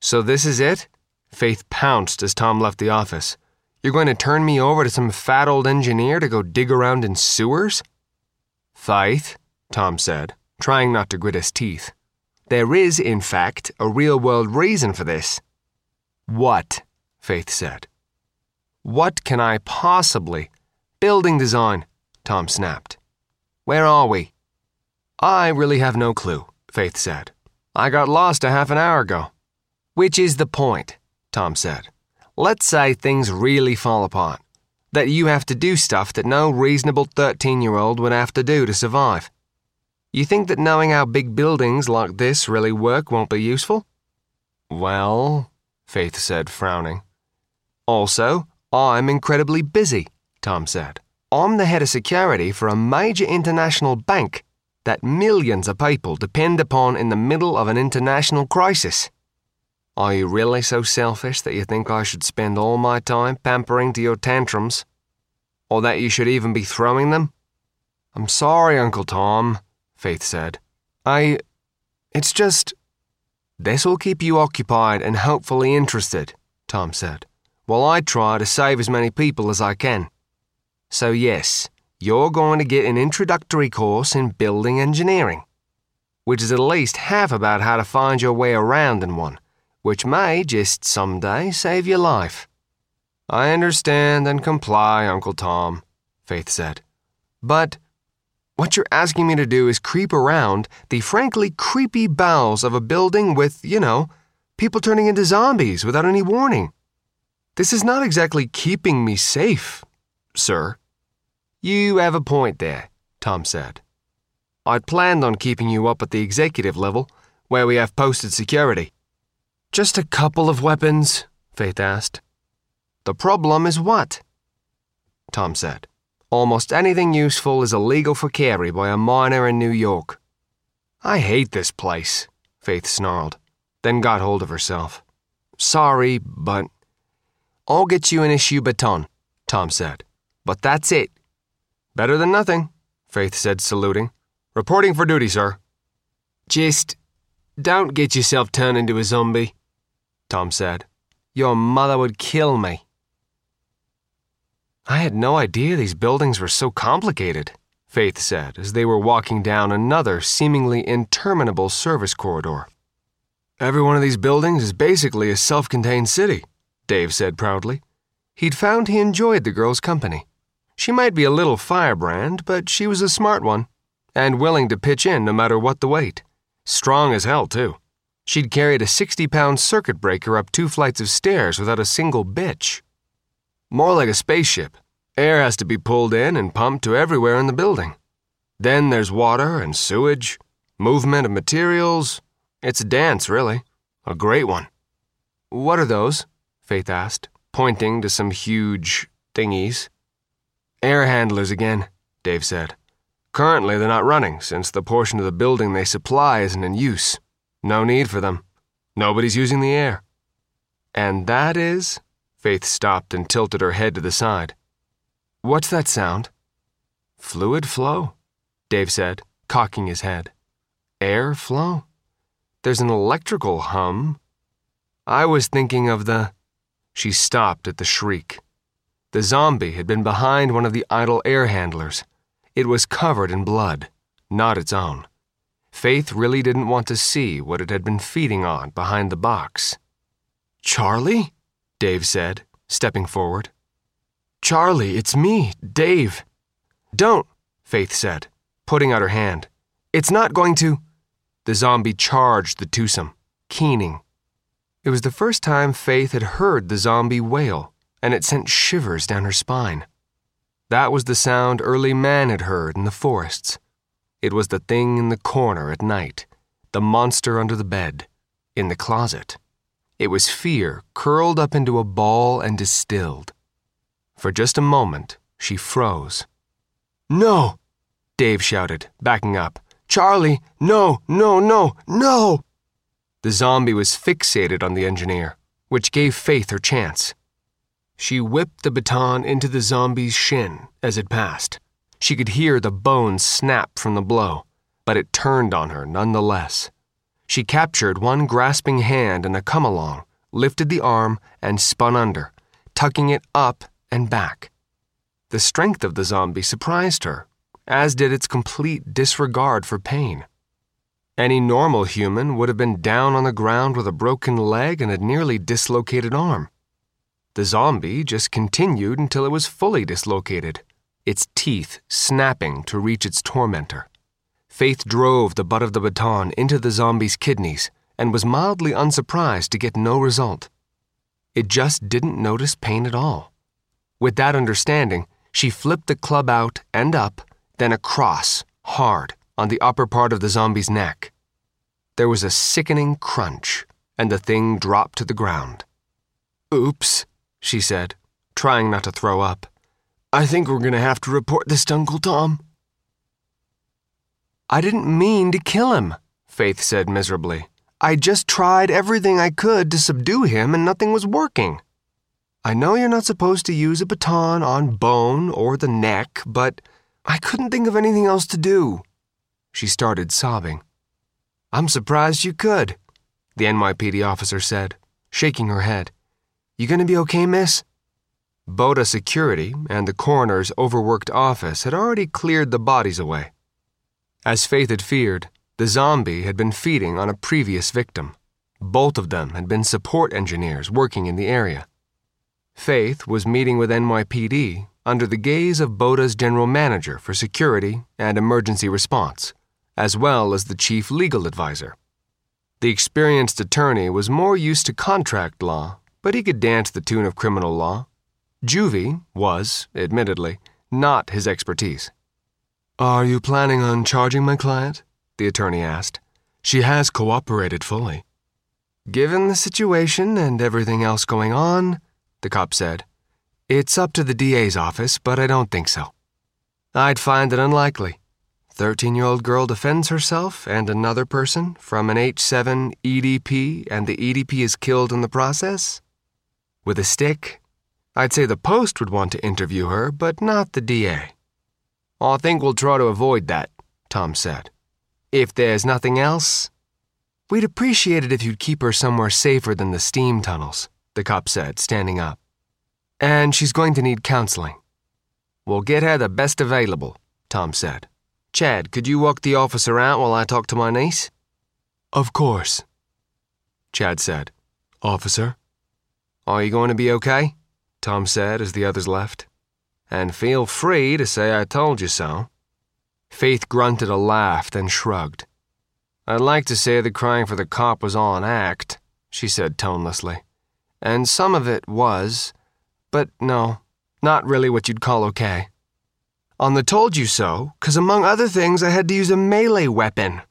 So this is it? Faith pounced as Tom left the office. You're going to turn me over to some fat old engineer to go dig around in sewers? Faith, Tom said, trying not to grit his teeth. There is, in fact, a real world reason for this. What? Faith said. What can I possibly? Building design, Tom snapped. Where are we? I really have no clue, Faith said. I got lost a half an hour ago. Which is the point, Tom said. Let's say things really fall apart. That you have to do stuff that no reasonable 13 year old would have to do to survive. You think that knowing how big buildings like this really work won't be useful? Well, Faith said, frowning. Also, I'm incredibly busy, Tom said. I'm the head of security for a major international bank that millions of people depend upon in the middle of an international crisis. Are you really so selfish that you think I should spend all my time pampering to your tantrums? Or that you should even be throwing them? I'm sorry, Uncle Tom, Faith said. I. It's just. This'll keep you occupied and hopefully interested, Tom said, while I try to save as many people as I can. So, yes, you're going to get an introductory course in building engineering, which is at least half about how to find your way around in one, which may just someday save your life. I understand and comply, Uncle Tom, Faith said. But what you're asking me to do is creep around the frankly creepy bowels of a building with, you know, people turning into zombies without any warning. This is not exactly keeping me safe, sir. You have a point there, Tom said. I'd planned on keeping you up at the executive level, where we have posted security. Just a couple of weapons? Faith asked. The problem is what? Tom said. Almost anything useful is illegal for carry by a minor in New York. I hate this place, Faith snarled, then got hold of herself. Sorry, but. I'll get you an issue baton, Tom said. But that's it. Better than nothing, Faith said, saluting. Reporting for duty, sir. Just don't get yourself turned into a zombie, Tom said. Your mother would kill me. I had no idea these buildings were so complicated, Faith said as they were walking down another seemingly interminable service corridor. Every one of these buildings is basically a self contained city, Dave said proudly. He'd found he enjoyed the girl's company. She might be a little firebrand, but she was a smart one, and willing to pitch in no matter what the weight. Strong as hell, too. She'd carried a 60 pound circuit breaker up two flights of stairs without a single bitch. More like a spaceship. Air has to be pulled in and pumped to everywhere in the building. Then there's water and sewage, movement of materials. It's a dance, really. A great one. What are those? Faith asked, pointing to some huge thingies. Air handlers again, Dave said. Currently, they're not running since the portion of the building they supply isn't in use. No need for them. Nobody's using the air. And that is? Faith stopped and tilted her head to the side. What's that sound? Fluid flow, Dave said, cocking his head. Air flow? There's an electrical hum. I was thinking of the. She stopped at the shriek. The zombie had been behind one of the idle air handlers. It was covered in blood, not its own. Faith really didn't want to see what it had been feeding on behind the box. Charlie? Dave said, stepping forward. Charlie, it's me, Dave. Don't, Faith said, putting out her hand. It's not going to. The zombie charged the twosome, keening. It was the first time Faith had heard the zombie wail and it sent shivers down her spine. That was the sound early man had heard in the forests. It was the thing in the corner at night, the monster under the bed, in the closet. It was fear curled up into a ball and distilled. For just a moment, she froze. No! Dave shouted, backing up. Charlie, no, no, no, no! The zombie was fixated on the engineer, which gave Faith her chance. She whipped the baton into the zombie's shin as it passed. She could hear the bones snap from the blow, but it turned on her nonetheless. She captured one grasping hand in a come along, lifted the arm, and spun under, tucking it up and back. The strength of the zombie surprised her, as did its complete disregard for pain. Any normal human would have been down on the ground with a broken leg and a nearly dislocated arm. The zombie just continued until it was fully dislocated, its teeth snapping to reach its tormentor. Faith drove the butt of the baton into the zombie's kidneys and was mildly unsurprised to get no result. It just didn't notice pain at all. With that understanding, she flipped the club out and up, then across, hard, on the upper part of the zombie's neck. There was a sickening crunch, and the thing dropped to the ground. Oops, she said, trying not to throw up. I think we're going to have to report this to Uncle Tom. I didn't mean to kill him, Faith said miserably. I just tried everything I could to subdue him and nothing was working. I know you're not supposed to use a baton on bone or the neck, but I couldn't think of anything else to do. She started sobbing. I'm surprised you could, the NYPD officer said, shaking her head. You gonna be okay, miss? Boda Security and the coroner's overworked office had already cleared the bodies away. As Faith had feared, the zombie had been feeding on a previous victim. Both of them had been support engineers working in the area. Faith was meeting with NYPD under the gaze of Boda's general manager for security and emergency response, as well as the chief legal advisor. The experienced attorney was more used to contract law, but he could dance the tune of criminal law Juvie was, admittedly, not his expertise. Are you planning on charging my client? the attorney asked. She has cooperated fully. Given the situation and everything else going on, the cop said, it's up to the DA's office, but I don't think so. I'd find it unlikely. 13 year old girl defends herself and another person from an H7 EDP, and the EDP is killed in the process? With a stick I'd say the Post would want to interview her, but not the DA. Oh, I think we'll try to avoid that, Tom said. If there's nothing else, we'd appreciate it if you'd keep her somewhere safer than the steam tunnels, the cop said, standing up. And she's going to need counseling. We'll get her the best available, Tom said. Chad, could you walk the officer out while I talk to my niece? Of course, Chad said. Officer? Are you going to be okay? Tom said as the others left. And feel free to say I told you so. Faith grunted a laugh, then shrugged. I'd like to say the crying for the cop was all an act, she said tonelessly. And some of it was, but no, not really what you'd call okay. On the told you so, because among other things, I had to use a melee weapon.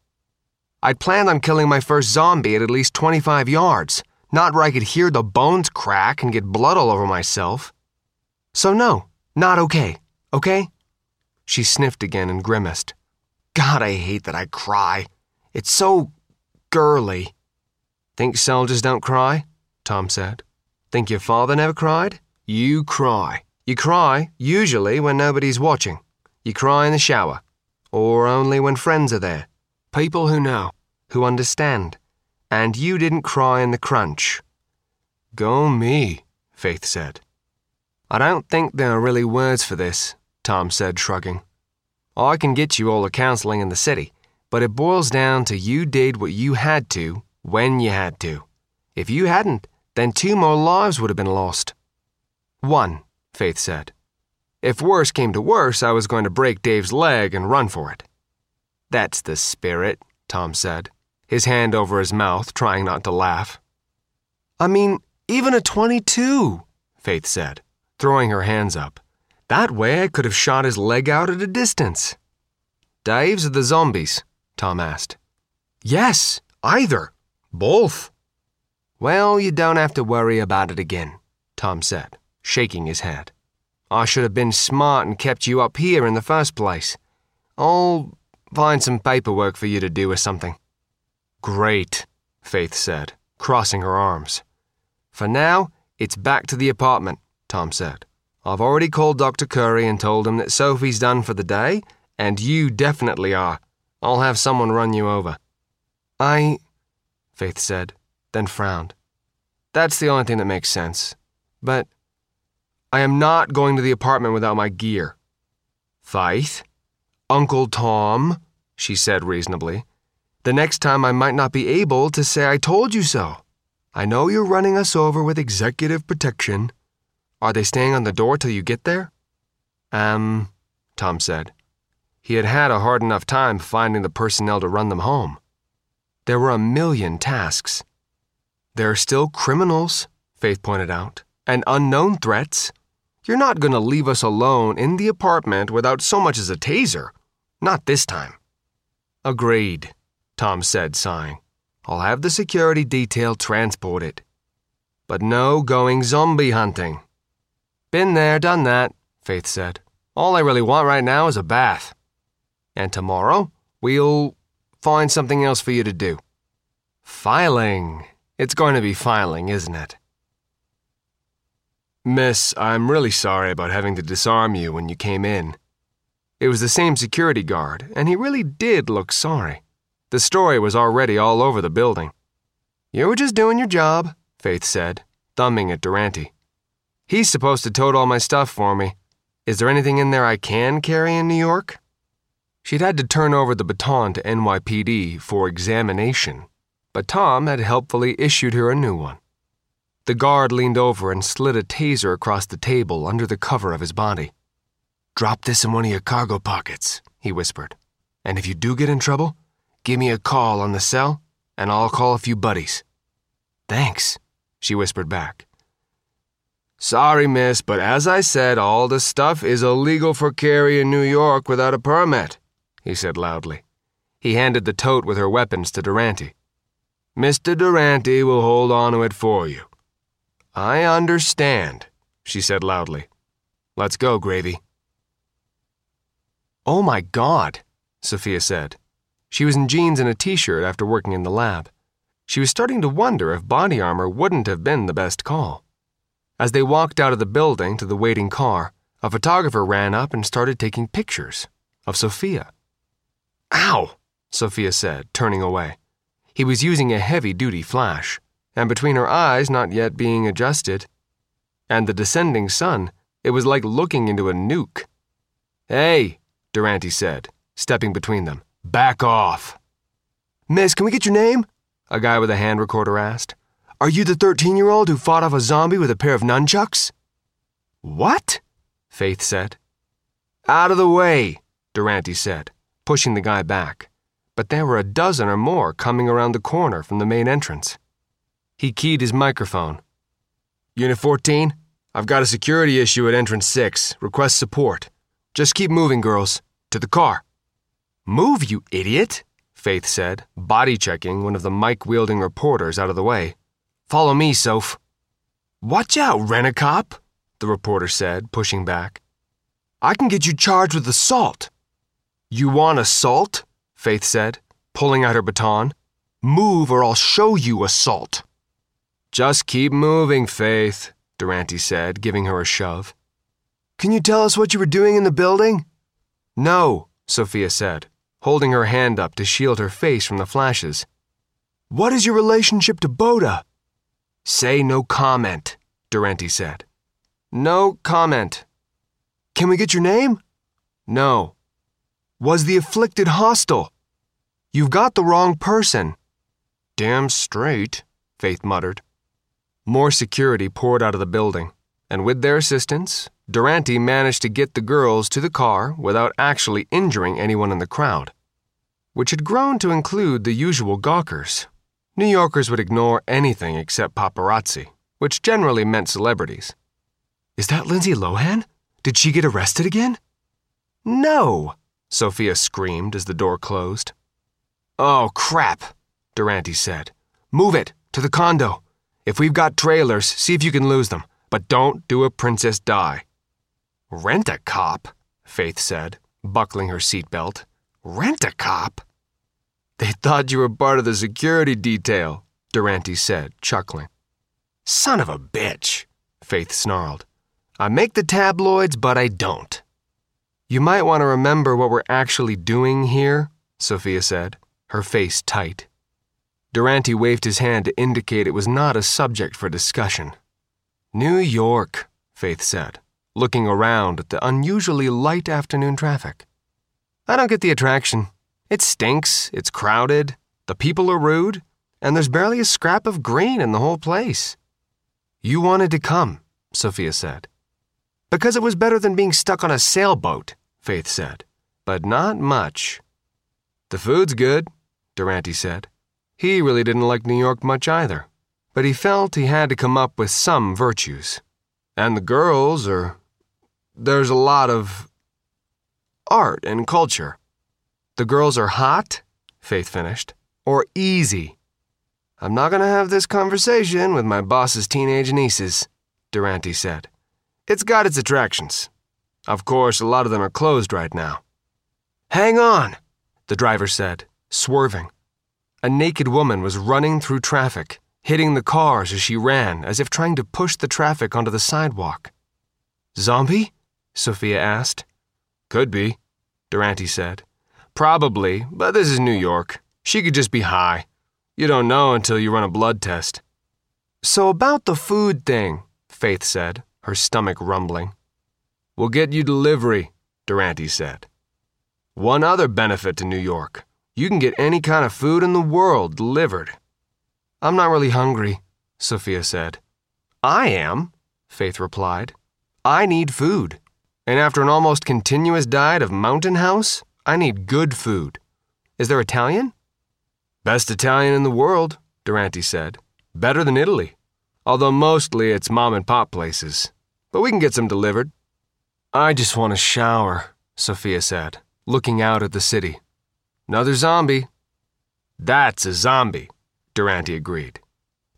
I'd planned on killing my first zombie at at least 25 yards not where I could hear the bones crack and get blood all over myself. So, no, not okay, okay? She sniffed again and grimaced. God, I hate that I cry. It's so girly. Think soldiers don't cry? Tom said. Think your father never cried? You cry. You cry, usually, when nobody's watching. You cry in the shower. Or only when friends are there. People who know, who understand. And you didn't cry in the crunch. Go me, Faith said. I don't think there are really words for this, Tom said, shrugging. I can get you all the counseling in the city, but it boils down to you did what you had to when you had to. If you hadn't, then two more lives would have been lost. One, Faith said. If worse came to worse, I was going to break Dave's leg and run for it. That's the spirit, Tom said his hand over his mouth, trying not to laugh. I mean, even a 22, Faith said, throwing her hands up. That way I could have shot his leg out at a distance. Dave's or the zombies? Tom asked. Yes, either. Both. Well, you don't have to worry about it again, Tom said, shaking his head. I should have been smart and kept you up here in the first place. I'll find some paperwork for you to do or something. Great, Faith said, crossing her arms. For now, it's back to the apartment, Tom said. I've already called Dr. Curry and told him that Sophie's done for the day, and you definitely are. I'll have someone run you over. I. Faith said, then frowned. That's the only thing that makes sense. But I am not going to the apartment without my gear. Faith? Uncle Tom, she said reasonably. The next time I might not be able to say I told you so. I know you're running us over with executive protection. Are they staying on the door till you get there? Um, Tom said. He had had a hard enough time finding the personnel to run them home. There were a million tasks. There are still criminals, Faith pointed out, and unknown threats. You're not going to leave us alone in the apartment without so much as a taser. Not this time. Agreed, Tom said, sighing. I'll have the security detail transport it. But no going zombie hunting. Been there, done that, Faith said. All I really want right now is a bath. And tomorrow, we'll find something else for you to do. Filing. It's going to be filing, isn't it? Miss, I'm really sorry about having to disarm you when you came in. It was the same security guard, and he really did look sorry. The story was already all over the building. You were just doing your job, Faith said, thumbing at Durante. He's supposed to tote all my stuff for me. Is there anything in there I can carry in New York? She'd had to turn over the baton to NYPD for examination, but Tom had helpfully issued her a new one. The guard leaned over and slid a taser across the table under the cover of his body. Drop this in one of your cargo pockets, he whispered. And if you do get in trouble, give me a call on the cell, and I'll call a few buddies. Thanks, she whispered back. Sorry, miss, but as I said, all the stuff is illegal for carry in New York without a permit, he said loudly. He handed the tote with her weapons to Durante. Mr. Durante will hold on to it for you. I understand, she said loudly. Let's go, Gravy. Oh my God, Sophia said. She was in jeans and a t shirt after working in the lab. She was starting to wonder if body armor wouldn't have been the best call. As they walked out of the building to the waiting car, a photographer ran up and started taking pictures of Sophia. Ow, Sophia said, turning away. He was using a heavy duty flash, and between her eyes not yet being adjusted, and the descending sun, it was like looking into a nuke. Hey, Durante said, stepping between them. Back off. Miss, can we get your name? A guy with a hand recorder asked. Are you the 13 year old who fought off a zombie with a pair of nunchucks? What? Faith said. Out of the way, Durante said, pushing the guy back. But there were a dozen or more coming around the corner from the main entrance. He keyed his microphone. Unit 14, I've got a security issue at entrance 6. Request support. Just keep moving, girls. To the car. Move, you idiot, Faith said, body checking one of the mic wielding reporters out of the way. Follow me, Soph. Watch out, rent a cop, the reporter said, pushing back. I can get you charged with assault. You want assault? Faith said, pulling out her baton. Move or I'll show you assault. Just keep moving, Faith, Durante said, giving her a shove. Can you tell us what you were doing in the building? No, Sophia said, holding her hand up to shield her face from the flashes. What is your relationship to Boda? Say no comment, Durante said. No comment. Can we get your name? No. Was the afflicted hostile? You've got the wrong person. Damn straight, Faith muttered. More security poured out of the building, and with their assistance, Durante managed to get the girls to the car without actually injuring anyone in the crowd, which had grown to include the usual gawkers. New Yorkers would ignore anything except paparazzi, which generally meant celebrities. Is that Lindsay Lohan? Did she get arrested again? No, Sophia screamed as the door closed. Oh, crap, Durante said. Move it to the condo. If we've got trailers, see if you can lose them, but don't do a Princess Di. Rent a cop, Faith said, buckling her seatbelt. Rent a cop? They thought you were part of the security detail, Durante said, chuckling. Son of a bitch, Faith snarled. I make the tabloids, but I don't. You might want to remember what we're actually doing here, Sophia said, her face tight. Durante waved his hand to indicate it was not a subject for discussion. New York, Faith said, looking around at the unusually light afternoon traffic. I don't get the attraction. It stinks, it's crowded, the people are rude, and there's barely a scrap of green in the whole place. You wanted to come, Sophia said. Because it was better than being stuck on a sailboat, Faith said. But not much. The food's good, Durante said. He really didn't like New York much either, but he felt he had to come up with some virtues. And the girls are. There's a lot of. art and culture. The girls are hot, Faith finished. Or easy. I'm not going to have this conversation with my boss's teenage nieces, Durante said. It's got its attractions. Of course, a lot of them are closed right now. Hang on, the driver said, swerving. A naked woman was running through traffic, hitting the cars as she ran, as if trying to push the traffic onto the sidewalk. Zombie? Sophia asked. Could be, Durante said. Probably, but this is New York. She could just be high. You don't know until you run a blood test. So, about the food thing, Faith said, her stomach rumbling. We'll get you delivery, Durante said. One other benefit to New York you can get any kind of food in the world delivered. I'm not really hungry, Sophia said. I am, Faith replied. I need food. And after an almost continuous diet of Mountain House, I need good food. Is there Italian? Best Italian in the world, Durante said. Better than Italy. Although mostly it's mom and pop places. But we can get some delivered. I just want a shower, Sophia said, looking out at the city. Another zombie. That's a zombie, Durante agreed.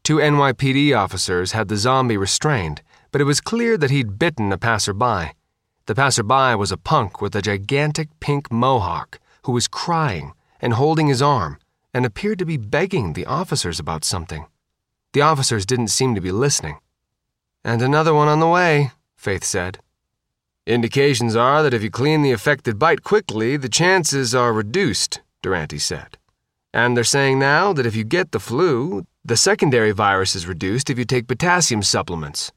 Two NYPD officers had the zombie restrained, but it was clear that he'd bitten a passerby. The passerby was a punk with a gigantic pink mohawk who was crying and holding his arm and appeared to be begging the officers about something. The officers didn't seem to be listening. And another one on the way, Faith said. Indications are that if you clean the affected bite quickly, the chances are reduced, Durante said. And they're saying now that if you get the flu, the secondary virus is reduced if you take potassium supplements.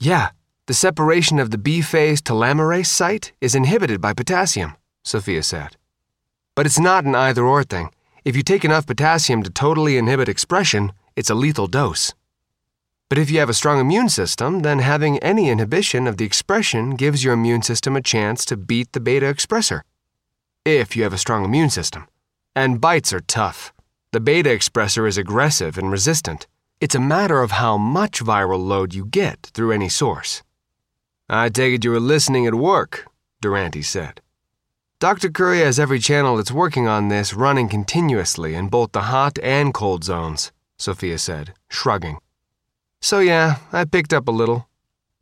Yeah, the separation of the B phase telomerase site is inhibited by potassium, Sophia said. But it's not an either or thing. If you take enough potassium to totally inhibit expression, it's a lethal dose. But if you have a strong immune system, then having any inhibition of the expression gives your immune system a chance to beat the beta expressor. If you have a strong immune system. And bites are tough. The beta expressor is aggressive and resistant. It's a matter of how much viral load you get through any source. I take it you were listening at work, Durante said. Dr. Curry has every channel that's working on this running continuously in both the hot and cold zones, Sophia said, shrugging. So, yeah, I picked up a little.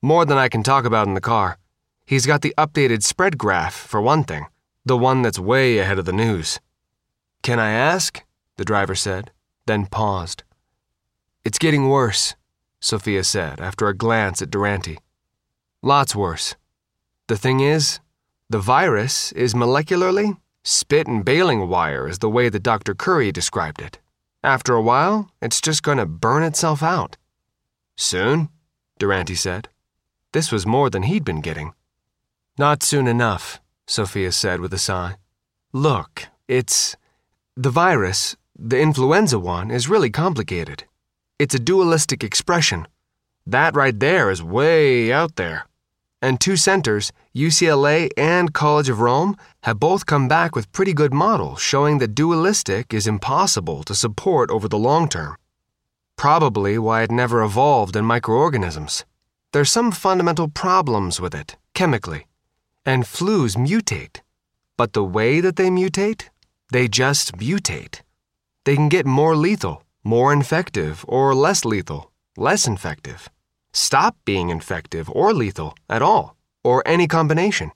More than I can talk about in the car. He's got the updated spread graph, for one thing, the one that's way ahead of the news. Can I ask? The driver said, then paused. It's getting worse, Sophia said after a glance at Durante. Lots worse. The thing is, the virus is molecularly spit and baling wire, is the way that Dr. Curry described it. After a while, it's just going to burn itself out. Soon? Durante said. This was more than he'd been getting. Not soon enough, Sophia said with a sigh. Look, it's. The virus, the influenza one, is really complicated. It's a dualistic expression. That right there is way out there. And two centers, UCLA and College of Rome, have both come back with pretty good models showing that dualistic is impossible to support over the long term probably why it never evolved in microorganisms. There's some fundamental problems with it, chemically, and flus mutate. But the way that they mutate, they just mutate. They can get more lethal, more infective, or less lethal, less infective. Stop being infective or lethal at all, or any combination.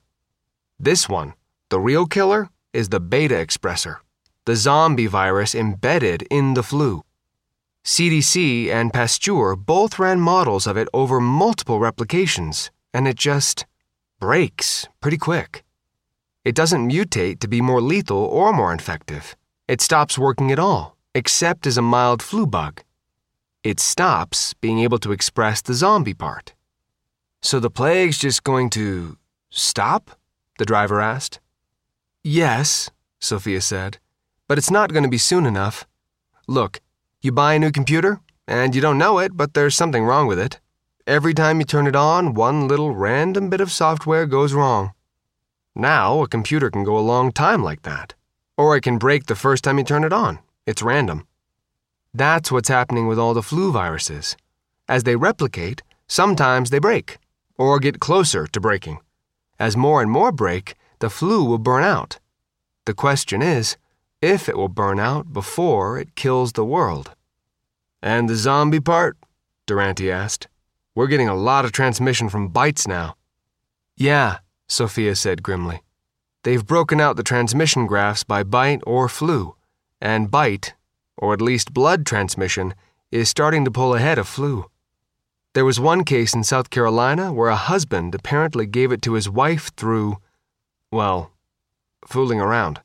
This one, the real killer, is the beta expressor, the zombie virus embedded in the flu. CDC and Pasteur both ran models of it over multiple replications, and it just breaks pretty quick. It doesn't mutate to be more lethal or more infective. It stops working at all, except as a mild flu bug. It stops being able to express the zombie part. So the plague's just going to stop? The driver asked. Yes, Sophia said, but it's not going to be soon enough. Look, you buy a new computer, and you don't know it, but there's something wrong with it. Every time you turn it on, one little random bit of software goes wrong. Now, a computer can go a long time like that. Or it can break the first time you turn it on. It's random. That's what's happening with all the flu viruses. As they replicate, sometimes they break, or get closer to breaking. As more and more break, the flu will burn out. The question is if it will burn out before it kills the world. And the zombie part? Durante asked. We're getting a lot of transmission from bites now. Yeah, Sophia said grimly. They've broken out the transmission graphs by bite or flu, and bite, or at least blood transmission, is starting to pull ahead of flu. There was one case in South Carolina where a husband apparently gave it to his wife through, well, fooling around.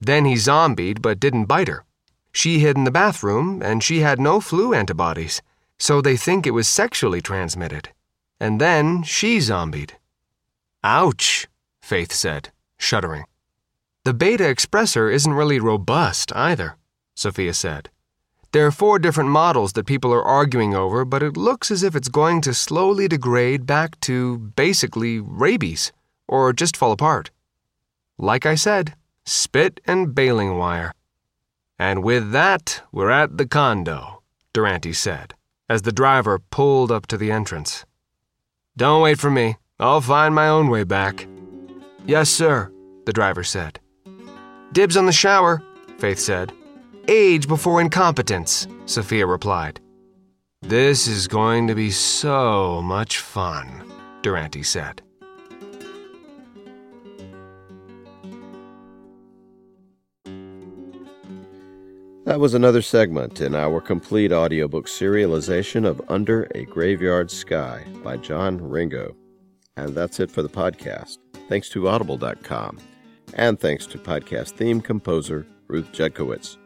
Then he zombied but didn't bite her. She hid in the bathroom and she had no flu antibodies, so they think it was sexually transmitted. And then she zombied. Ouch, Faith said, shuddering. The beta expressor isn't really robust either, Sophia said. There are four different models that people are arguing over, but it looks as if it's going to slowly degrade back to basically rabies, or just fall apart. Like I said, spit and baling wire. And with that, we're at the condo, Durante said, as the driver pulled up to the entrance. Don't wait for me. I'll find my own way back. Yes, sir, the driver said. Dibs on the shower, Faith said. Age before incompetence, Sophia replied. This is going to be so much fun, Durante said. That was another segment in our complete audiobook serialization of Under a Graveyard Sky by John Ringo. And that's it for the podcast. Thanks to Audible.com. And thanks to podcast theme composer Ruth Judkowitz.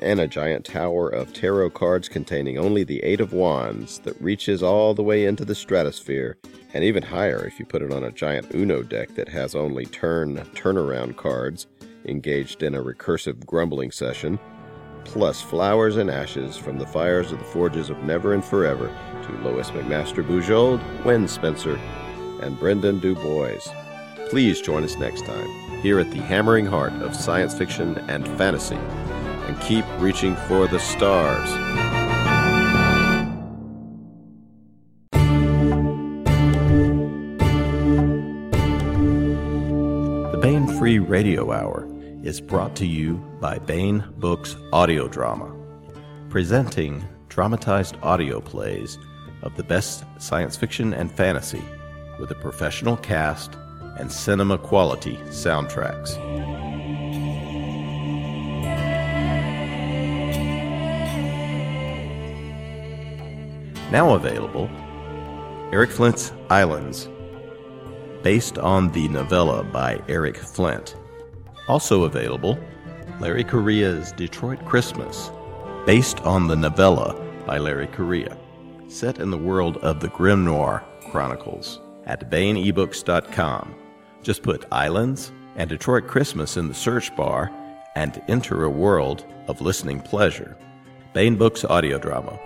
And a giant tower of tarot cards containing only the Eight of Wands that reaches all the way into the stratosphere and even higher if you put it on a giant Uno deck that has only turn turnaround cards engaged in a recursive grumbling session, plus flowers and ashes from the fires of the forges of Never and Forever to Lois McMaster Bujold, Wen Spencer, and Brendan DuBois. Please join us next time here at the hammering heart of science fiction and fantasy, and keep reaching for the stars. The Baen Free Radio Hour is brought to you by Baen Books Audio Drama, presenting dramatized audio plays of the best science fiction and fantasy with a professional cast and cinema quality soundtracks. Now available Eric Flint's Islands, based on the novella by Eric Flint also available, Larry Correia's Detroit Christmas, based on the novella by Larry Correia, set in the world of the Grimnoir Chronicles at BaenEbooks.com. Just put Islands and Detroit Christmas in the search bar and enter a world of listening pleasure. Baen Books Audio Drama.